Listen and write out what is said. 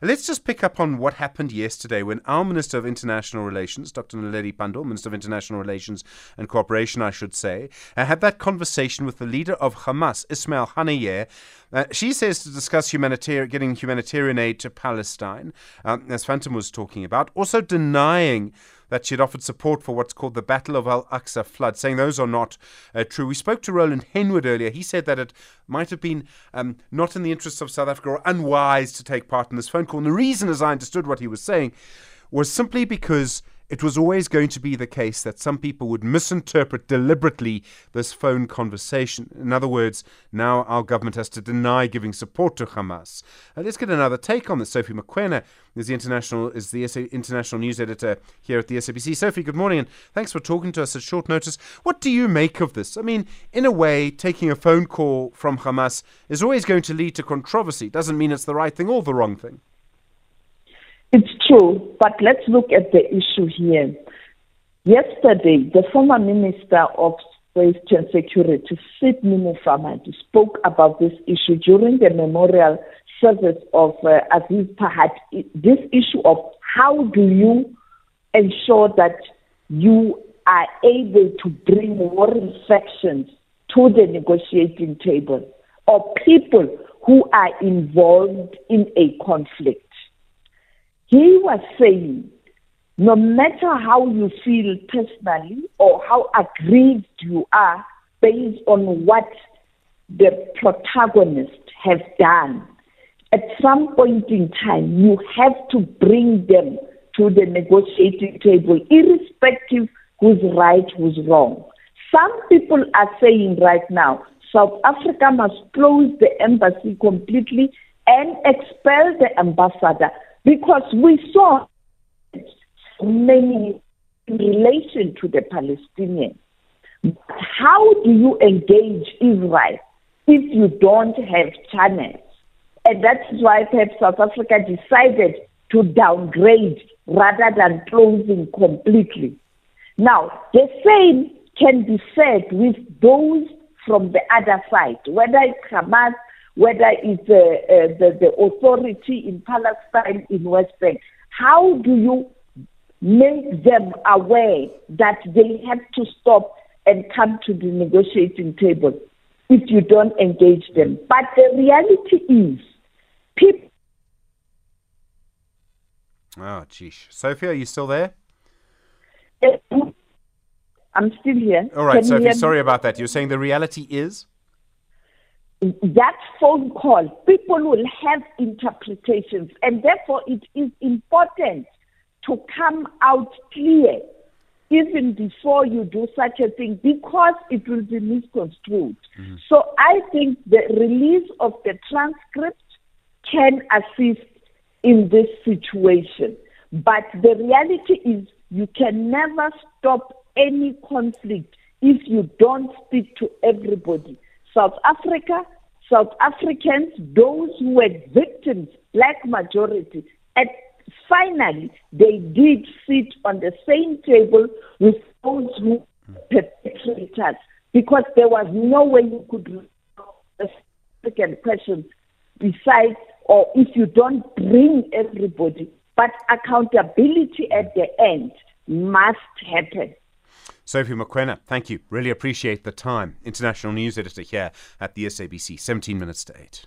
Let's just pick up on what happened yesterday when our Minister of International Relations, Dr. Naledi Pandor, Minister of International Relations and Cooperation, I should say, uh, had that conversation with the leader of Hamas, Ismail Haniyeh. Uh, she says to discuss humanitarian, getting humanitarian aid to Palestine, um, as Phantom was talking about, also denying that she had offered support for what's called the Battle of Al Aqsa flood, saying those are not uh, true. We spoke to Roland Henwood earlier. He said that it might have been um, not in the interests of South Africa or unwise to take part in this phone call. And the reason, as I understood what he was saying, was simply because it was always going to be the case that some people would misinterpret deliberately this phone conversation. In other words, now our government has to deny giving support to Hamas. Uh, let's get another take on this. Sophie Mokoena is the international is the SA, international news editor here at the SABC. Sophie, good morning and thanks for talking to us at short notice. What do you make of this? I mean, in a way, taking a phone call from Hamas is always going to lead to controversy. Doesn't mean it's the right thing or the wrong thing. True, but let's look at the issue here. Yesterday, the former Minister of Safety and Security, Sydney Mufamadi, spoke about this issue during the memorial service of uh, Aziz Pahad. This issue of how do you ensure that you are able to bring war infections to the negotiating table or people who are involved in a conflict. He was saying, no matter how you feel personally or how aggrieved you are based on what the protagonist has done, at some point in time, you have to bring them to the negotiating table, irrespective who's right, who's wrong. Some people are saying right now, South Africa must close the embassy completely and expel the ambassador because we saw many in relation to the Palestinians. How do you engage Israel if you don't have channels? And that's why perhaps South Africa decided to downgrade rather than closing completely. Now, the same can be said with those from the other side, whether it's Hamas, whether it's uh, uh, the, the authority in Palestine, in West Bank. How do you make them aware that they have to stop and come to the negotiating table if you don't engage them? But the reality is, people. Oh, geez. Sophia, are you still there? I'm still here. All right, Can Sophie, sorry about that. You're saying the reality is? That phone call, people will have interpretations, and therefore it is important to come out clear even before you do such a thing because it will be misconstrued. Mm-hmm. So I think the release of the transcript can assist in this situation. But the reality is you can never stop any conflict if you don't speak to everybody. South Africa, South Africans, those who were victims, black majority, and finally they did sit on the same table with those who perpetrators because there was no way you could a second question besides or if you don't bring everybody but accountability at the end must happen Sophie Mokoena, thank you. Really appreciate the time. International news editor here at the SABC, 17 minutes to 8.